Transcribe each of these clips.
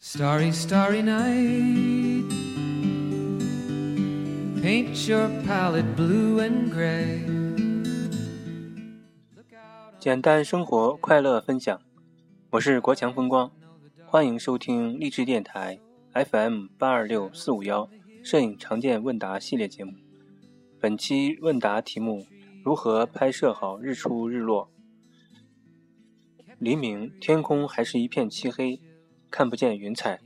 Starry, starry night. Paint your palette blue and gray. 简单生活，快乐分享。我是国强风光，欢迎收听励志电台 FM 八二六四五幺摄影常见问答系列节目。本期问答题目：如何拍摄好日出日落？黎明，天空还是一片漆黑，看不见云彩。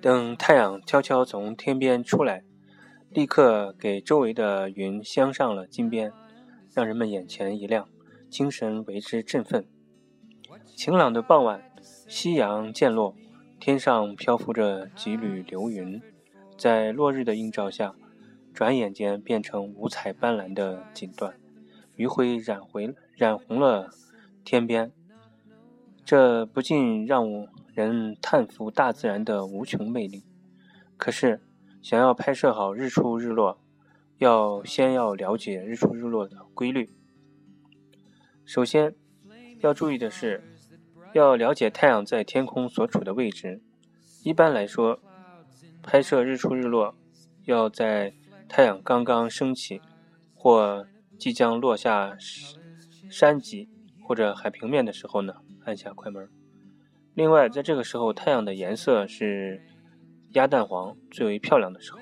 等太阳悄悄从天边出来。立刻给周围的云镶上了金边，让人们眼前一亮，精神为之振奋。晴朗的傍晚，夕阳渐落，天上漂浮着几缕流云，在落日的映照下，转眼间变成五彩斑斓的锦缎，余晖染回染红了天边。这不禁让我人叹服大自然的无穷魅力。可是。想要拍摄好日出日落，要先要了解日出日落的规律。首先要注意的是，要了解太阳在天空所处的位置。一般来说，拍摄日出日落要在太阳刚刚升起或即将落下山脊或者海平面的时候呢，按下快门。另外，在这个时候，太阳的颜色是。鸭蛋黄最为漂亮的时候，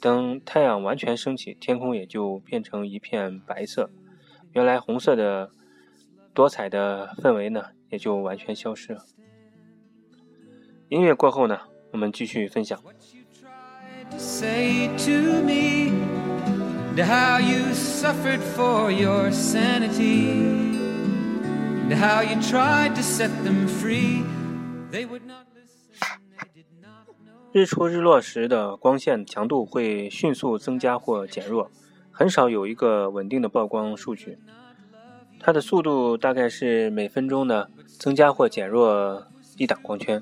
等太阳完全升起，天空也就变成一片白色，原来红色的多彩的氛围呢，也就完全消失了。音乐过后呢，我们继续分享。And how you tried to set them free，they would not listen。i did not know。日出日落时的光线强度会迅速增加或减弱，很少有一个稳定的曝光数据。它的速度大概是每分钟呢增加或减弱一档光圈，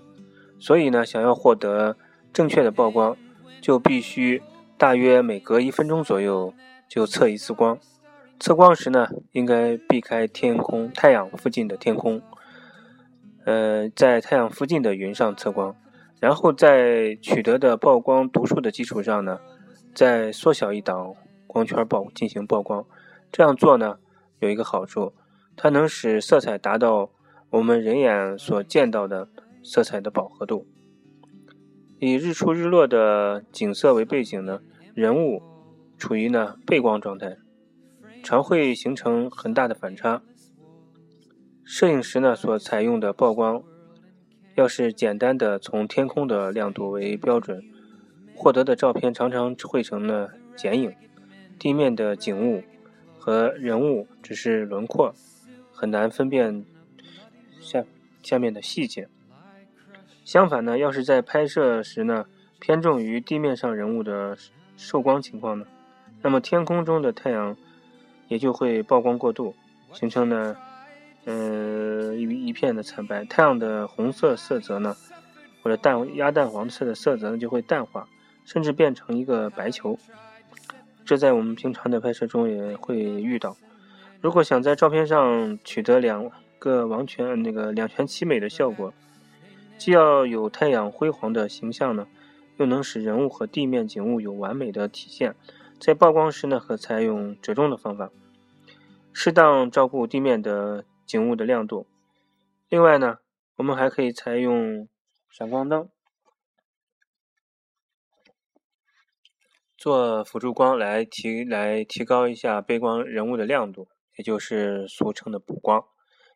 所以呢想要获得正确的曝光，就必须大约每隔一分钟左右就测一次光。测光时呢，应该避开天空、太阳附近的天空，呃，在太阳附近的云上测光。然后在取得的曝光读数的基础上呢，再缩小一档光圈曝进行曝光。这样做呢，有一个好处，它能使色彩达到我们人眼所见到的色彩的饱和度。以日出日落的景色为背景呢，人物处于呢背光状态，常会形成很大的反差。摄影时呢所采用的曝光。要是简单的从天空的亮度为标准，获得的照片常常会成了剪影，地面的景物和人物只是轮廓，很难分辨下下面的细节。相反呢，要是在拍摄时呢，偏重于地面上人物的受光情况呢，那么天空中的太阳也就会曝光过度，形成呢。嗯，一一片的惨白，太阳的红色色泽呢，或者淡鸭蛋黄色的色泽呢，就会淡化，甚至变成一个白球。这在我们平常的拍摄中也会遇到。如果想在照片上取得两个完全那个两全其美的效果，既要有太阳辉煌的形象呢，又能使人物和地面景物有完美的体现，在曝光时呢，可采用折中的方法，适当照顾地面的。景物的亮度。另外呢，我们还可以采用闪光灯做辅助光来提来提高一下背光人物的亮度，也就是俗称的补光，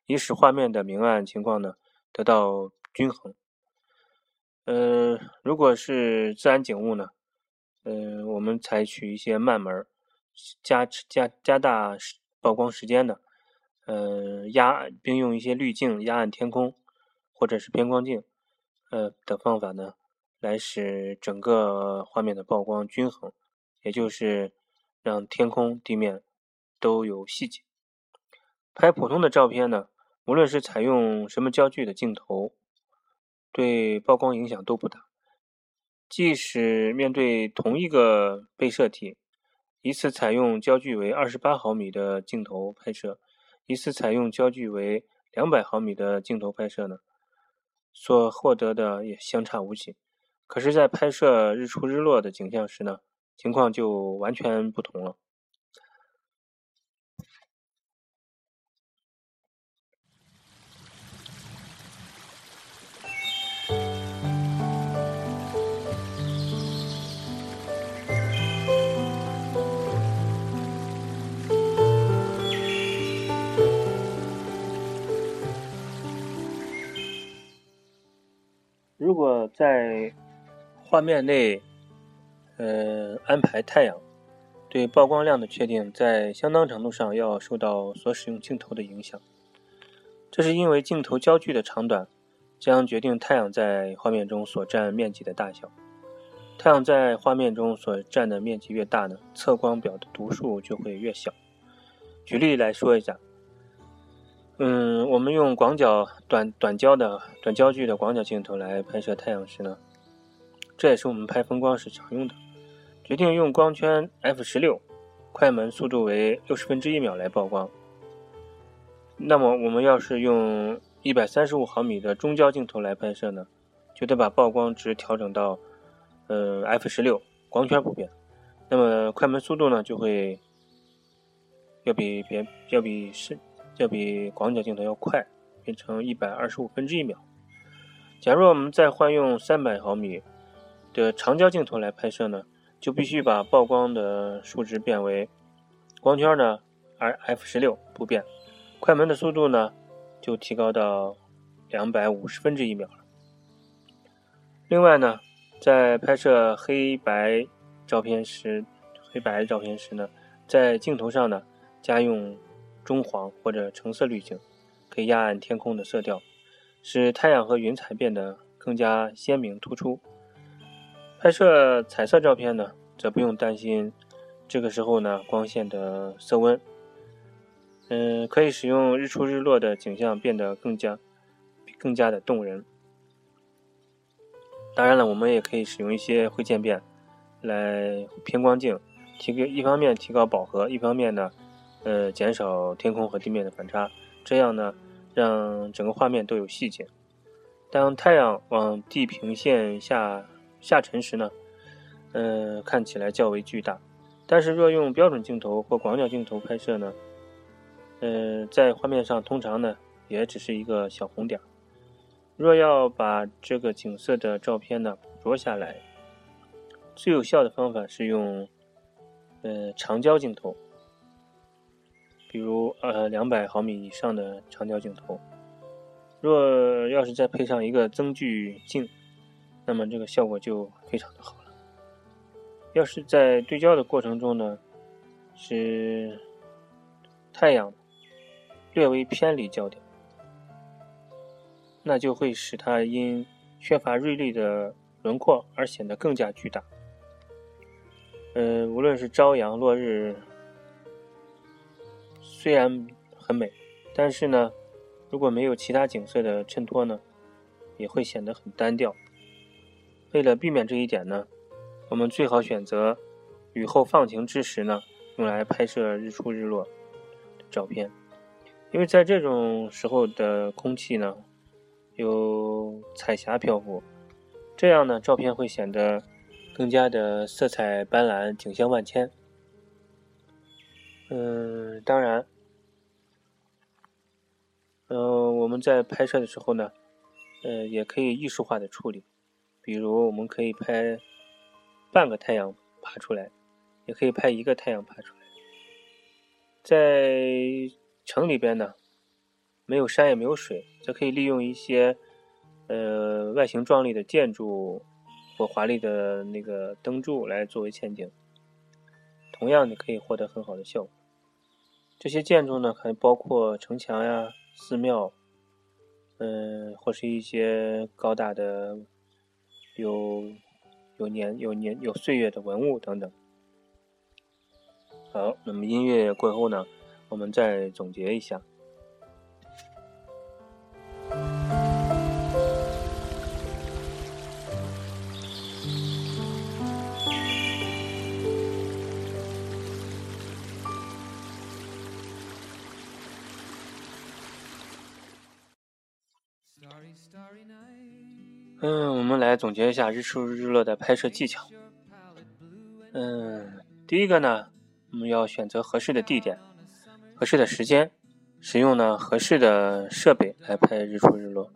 以使画面的明暗情况呢得到均衡。嗯，如果是自然景物呢，嗯，我们采取一些慢门，加加加大曝光时间的。呃，压并用一些滤镜压暗天空，或者是偏光镜，呃的方法呢，来使整个画面的曝光均衡，也就是让天空、地面都有细节。拍普通的照片呢，无论是采用什么焦距的镜头，对曝光影响都不大。即使面对同一个被摄体，一次采用焦距为二十八毫米的镜头拍摄。一次采用焦距为两百毫米的镜头拍摄呢，所获得的也相差无几。可是，在拍摄日出日落的景象时呢，情况就完全不同了。在画面内，呃，安排太阳，对曝光量的确定，在相当程度上要受到所使用镜头的影响。这是因为镜头焦距的长短，将决定太阳在画面中所占面积的大小。太阳在画面中所占的面积越大呢，测光表的读数就会越小。举例来说一下。嗯，我们用广角短短焦的短焦距的广角镜头来拍摄太阳时呢，这也是我们拍风光时常用的。决定用光圈 f 十六，快门速度为六十分之一秒来曝光。那么我们要是用一百三十五毫米的中焦镜头来拍摄呢，就得把曝光值调整到呃 f 十六，光圈不变。那么快门速度呢，就会要比别要比是。要比广角镜头要快，变成一百二十五分之一秒。假如我们再换用三百毫米的长焦镜头来拍摄呢，就必须把曝光的数值变为光圈呢，f 十六不变，快门的速度呢就提高到两百五十分之一秒了。另外呢，在拍摄黑白照片时，黑白照片时呢，在镜头上呢加用。中黄或者橙色滤镜，可以压暗天空的色调，使太阳和云彩变得更加鲜明突出。拍摄彩色照片呢，则不用担心这个时候呢光线的色温。嗯，可以使用日出日落的景象变得更加更加的动人。当然了，我们也可以使用一些灰渐变来偏光镜，提个一方面提高饱和，一方面呢。呃，减少天空和地面的反差，这样呢，让整个画面都有细节。当太阳往地平线下下沉时呢，呃，看起来较为巨大。但是若用标准镜头或广角镜头拍摄呢，呃，在画面上通常呢，也只是一个小红点。若要把这个景色的照片呢捕捉下来，最有效的方法是用呃长焦镜头。比如，呃，两百毫米以上的长焦镜头，若要是再配上一个增距镜，那么这个效果就非常的好了。要是在对焦的过程中呢，使太阳略微偏离焦点，那就会使它因缺乏锐利的轮廓而显得更加巨大。嗯，无论是朝阳、落日。虽然很美，但是呢，如果没有其他景色的衬托呢，也会显得很单调。为了避免这一点呢，我们最好选择雨后放晴之时呢，用来拍摄日出日落的照片，因为在这种时候的空气呢，有彩霞漂浮，这样呢，照片会显得更加的色彩斑斓，景象万千。嗯，当然，嗯，我们在拍摄的时候呢，呃，也可以艺术化的处理，比如我们可以拍半个太阳爬出来，也可以拍一个太阳爬出来。在城里边呢，没有山也没有水，则可以利用一些呃外形壮丽的建筑或华丽的那个灯柱来作为前景，同样你可以获得很好的效果。这些建筑呢，还包括城墙呀、寺庙，嗯，或是一些高大的、有有年、有年、有岁月的文物等等。好，那么音乐过后呢，我们再总结一下。总结一下日出日落的拍摄技巧。嗯，第一个呢，我们要选择合适的地点、合适的时间，使用呢合适的设备来拍日出日落。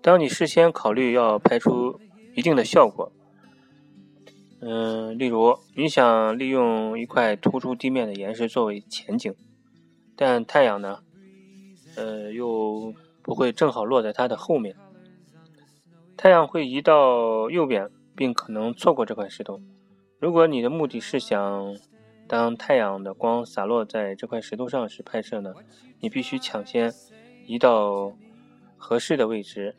当你事先考虑要拍出一定的效果，嗯，例如你想利用一块突出地面的岩石作为前景，但太阳呢，呃，又不会正好落在它的后面。太阳会移到右边，并可能错过这块石头。如果你的目的是想当太阳的光洒落在这块石头上时拍摄呢，你必须抢先移到合适的位置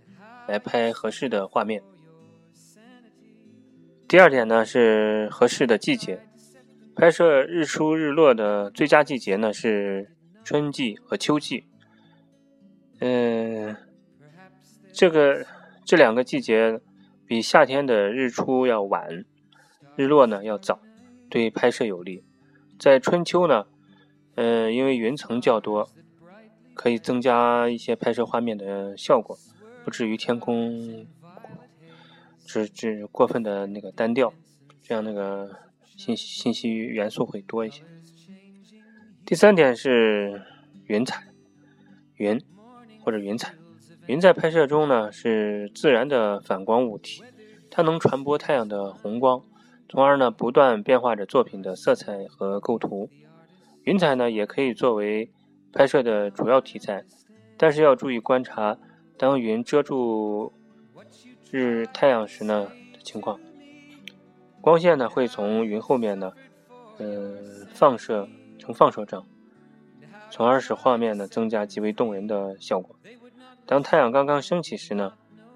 来拍合适的画面。第二点呢是合适的季节，拍摄日出日落的最佳季节呢是春季和秋季。嗯，这个。这两个季节比夏天的日出要晚，日落呢要早，对拍摄有利。在春秋呢，嗯，因为云层较多，可以增加一些拍摄画面的效果，不至于天空只只过分的那个单调，这样那个信息信息元素会多一些。第三点是云彩，云或者云彩。云在拍摄中呢是自然的反光物体，它能传播太阳的红光，从而呢不断变化着作品的色彩和构图。云彩呢也可以作为拍摄的主要题材，但是要注意观察当云遮住日太阳时呢的情况。光线呢会从云后面呢，嗯放射成放射状，从而使画面呢增加极为动人的效果。当太阳刚刚升起时呢，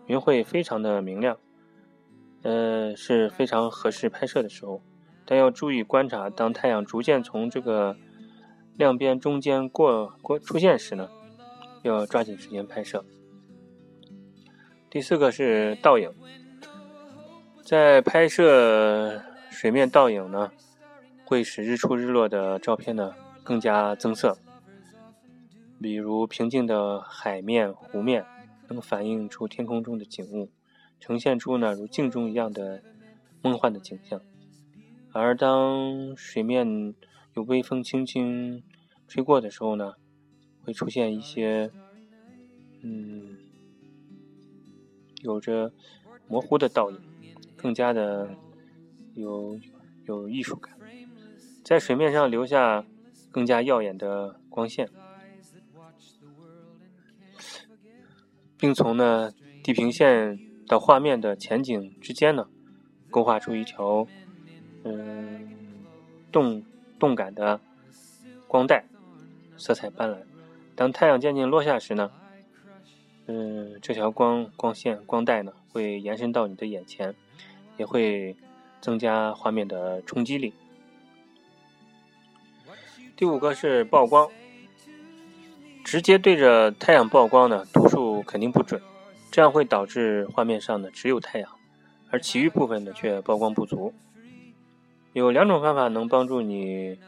云会非常的明亮，呃，是非常合适拍摄的时候。但要注意观察，当太阳逐渐从这个亮边中间过过出现时呢，要抓紧时间拍摄。第四个是倒影，在拍摄水面倒影呢，会使日出日落的照片呢更加增色。比如平静的海面、湖面，能反映出天空中的景物，呈现出呢如镜中一样的梦幻的景象。而当水面有微风轻轻吹过的时候呢，会出现一些嗯有着模糊的倒影，更加的有有艺术感，在水面上留下更加耀眼的光线。并从呢地平线到画面的前景之间呢，勾画出一条嗯动动感的光带，色彩斑斓。当太阳渐渐落下时呢，嗯，这条光光线光带呢会延伸到你的眼前，也会增加画面的冲击力。第五个是曝光。直接对着太阳曝光呢，度数肯定不准，这样会导致画面上呢只有太阳，而其余部分呢却曝光不足。有两种方法能帮助你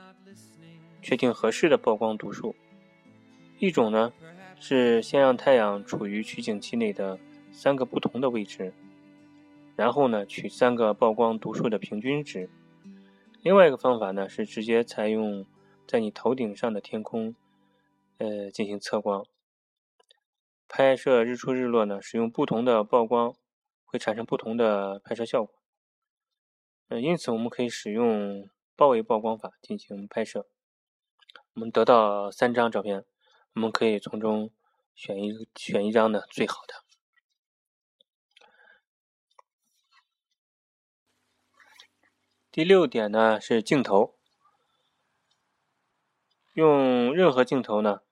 确定合适的曝光度数，一种呢是先让太阳处于取景器内的三个不同的位置，然后呢取三个曝光度数的平均值。另外一个方法呢是直接采用在你头顶上的天空。呃，进行测光，拍摄日出日落呢，使用不同的曝光会产生不同的拍摄效果。呃，因此我们可以使用包围曝光法进行拍摄。我们得到三张照片，我们可以从中选一选一张呢最好的。第六点呢是镜头，用任何镜头呢。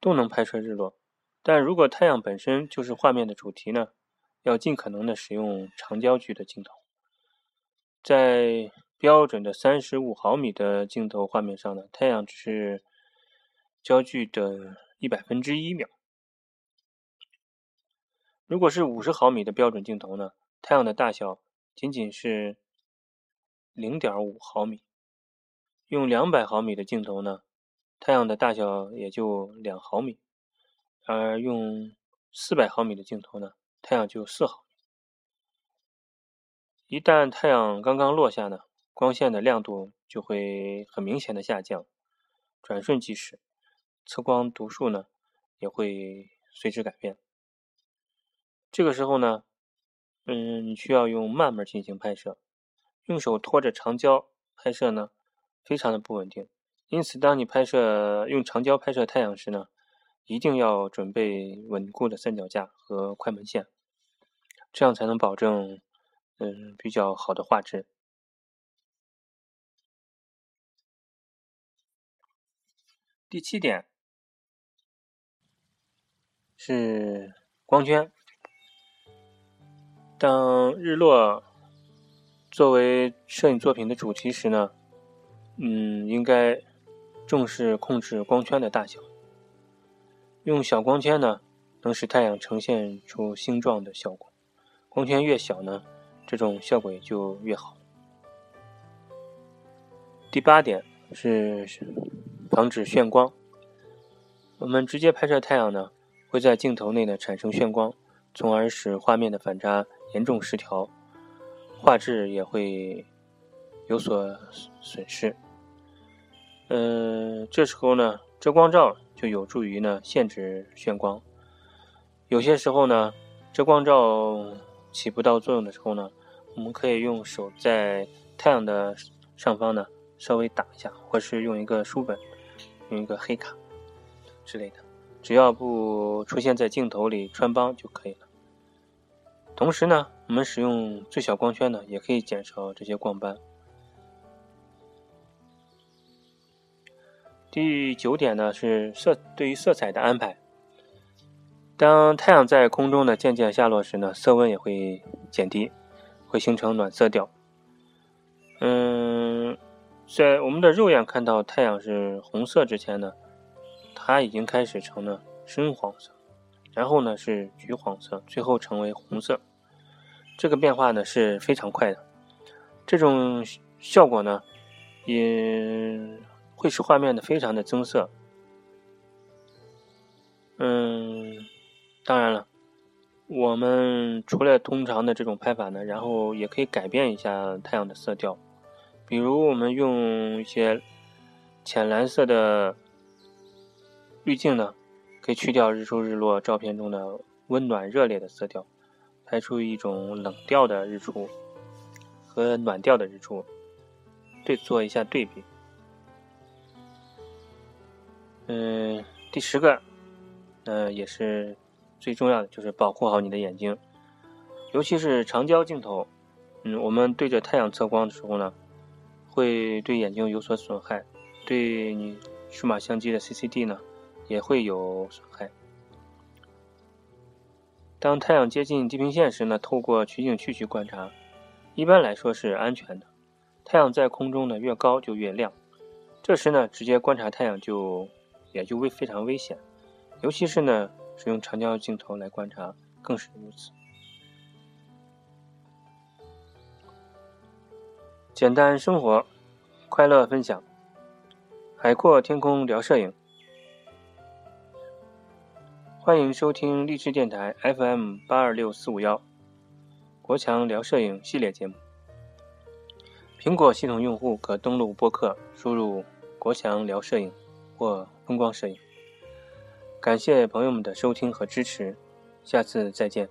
都能拍摄日落，但如果太阳本身就是画面的主题呢，要尽可能的使用长焦距的镜头。在标准的三十五毫米的镜头画面上呢，太阳只是焦距的一百分之一秒。如果是五十毫米的标准镜头呢，太阳的大小仅仅是零点五毫米。用两百毫米的镜头呢？太阳的大小也就两毫米，而用四百毫米的镜头呢，太阳就四毫米。一旦太阳刚刚落下呢，光线的亮度就会很明显的下降，转瞬即逝，测光读数呢也会随之改变。这个时候呢，嗯，你需要用慢门进行拍摄，用手托着长焦拍摄呢，非常的不稳定。因此，当你拍摄用长焦拍摄太阳时呢，一定要准备稳固的三脚架和快门线，这样才能保证。嗯，比较好的画质。第七点是光圈。当日落作为摄影作品的主题时呢，嗯，应该重视控制光圈的大小。用小光圈呢，能使太阳呈现出星状的效果。光圈越小呢，这种效果也就越好。第八点是防止眩光。我们直接拍摄太阳呢，会在镜头内呢产生眩光，从而使画面的反差严重失调，画质也会有所损失。嗯，这时候呢，遮光罩就有助于呢限制眩光。有些时候呢，遮光罩起不到作用的时候呢。我们可以用手在太阳的上方呢，稍微打一下，或是用一个书本，用一个黑卡之类的，只要不出现在镜头里穿帮就可以了。同时呢，我们使用最小光圈呢，也可以减少这些光斑。第九点呢是色对于色彩的安排。当太阳在空中呢渐渐下落时呢，色温也会减低。会形成暖色调。嗯，在我们的肉眼看到太阳是红色之前呢，它已经开始成了深黄色，然后呢是橘黄色，最后成为红色。这个变化呢是非常快的。这种效果呢，也会使画面的非常的增色。嗯，当然了。我们除了通常的这种拍法呢，然后也可以改变一下太阳的色调，比如我们用一些浅蓝色的滤镜呢，可以去掉日出日落照片中的温暖热烈的色调，拍出一种冷调的日出和暖调的日出，对做一下对比。嗯，第十个，呃，也是。最重要的就是保护好你的眼睛，尤其是长焦镜头。嗯，我们对着太阳测光的时候呢，会对眼睛有所损害，对你数码相机的 CCD 呢也会有损害。当太阳接近地平线时呢，透过取景器去观察，一般来说是安全的。太阳在空中呢越高就越亮，这时呢直接观察太阳就也就危非常危险，尤其是呢。使用长焦镜头来观察，更是如此。简单生活，快乐分享，海阔天空聊摄影。欢迎收听励志电台 FM 八二六四五幺，国强聊摄影系列节目。苹果系统用户可登录播客，输入“国强聊摄影”或“风光摄影”。感谢朋友们的收听和支持，下次再见。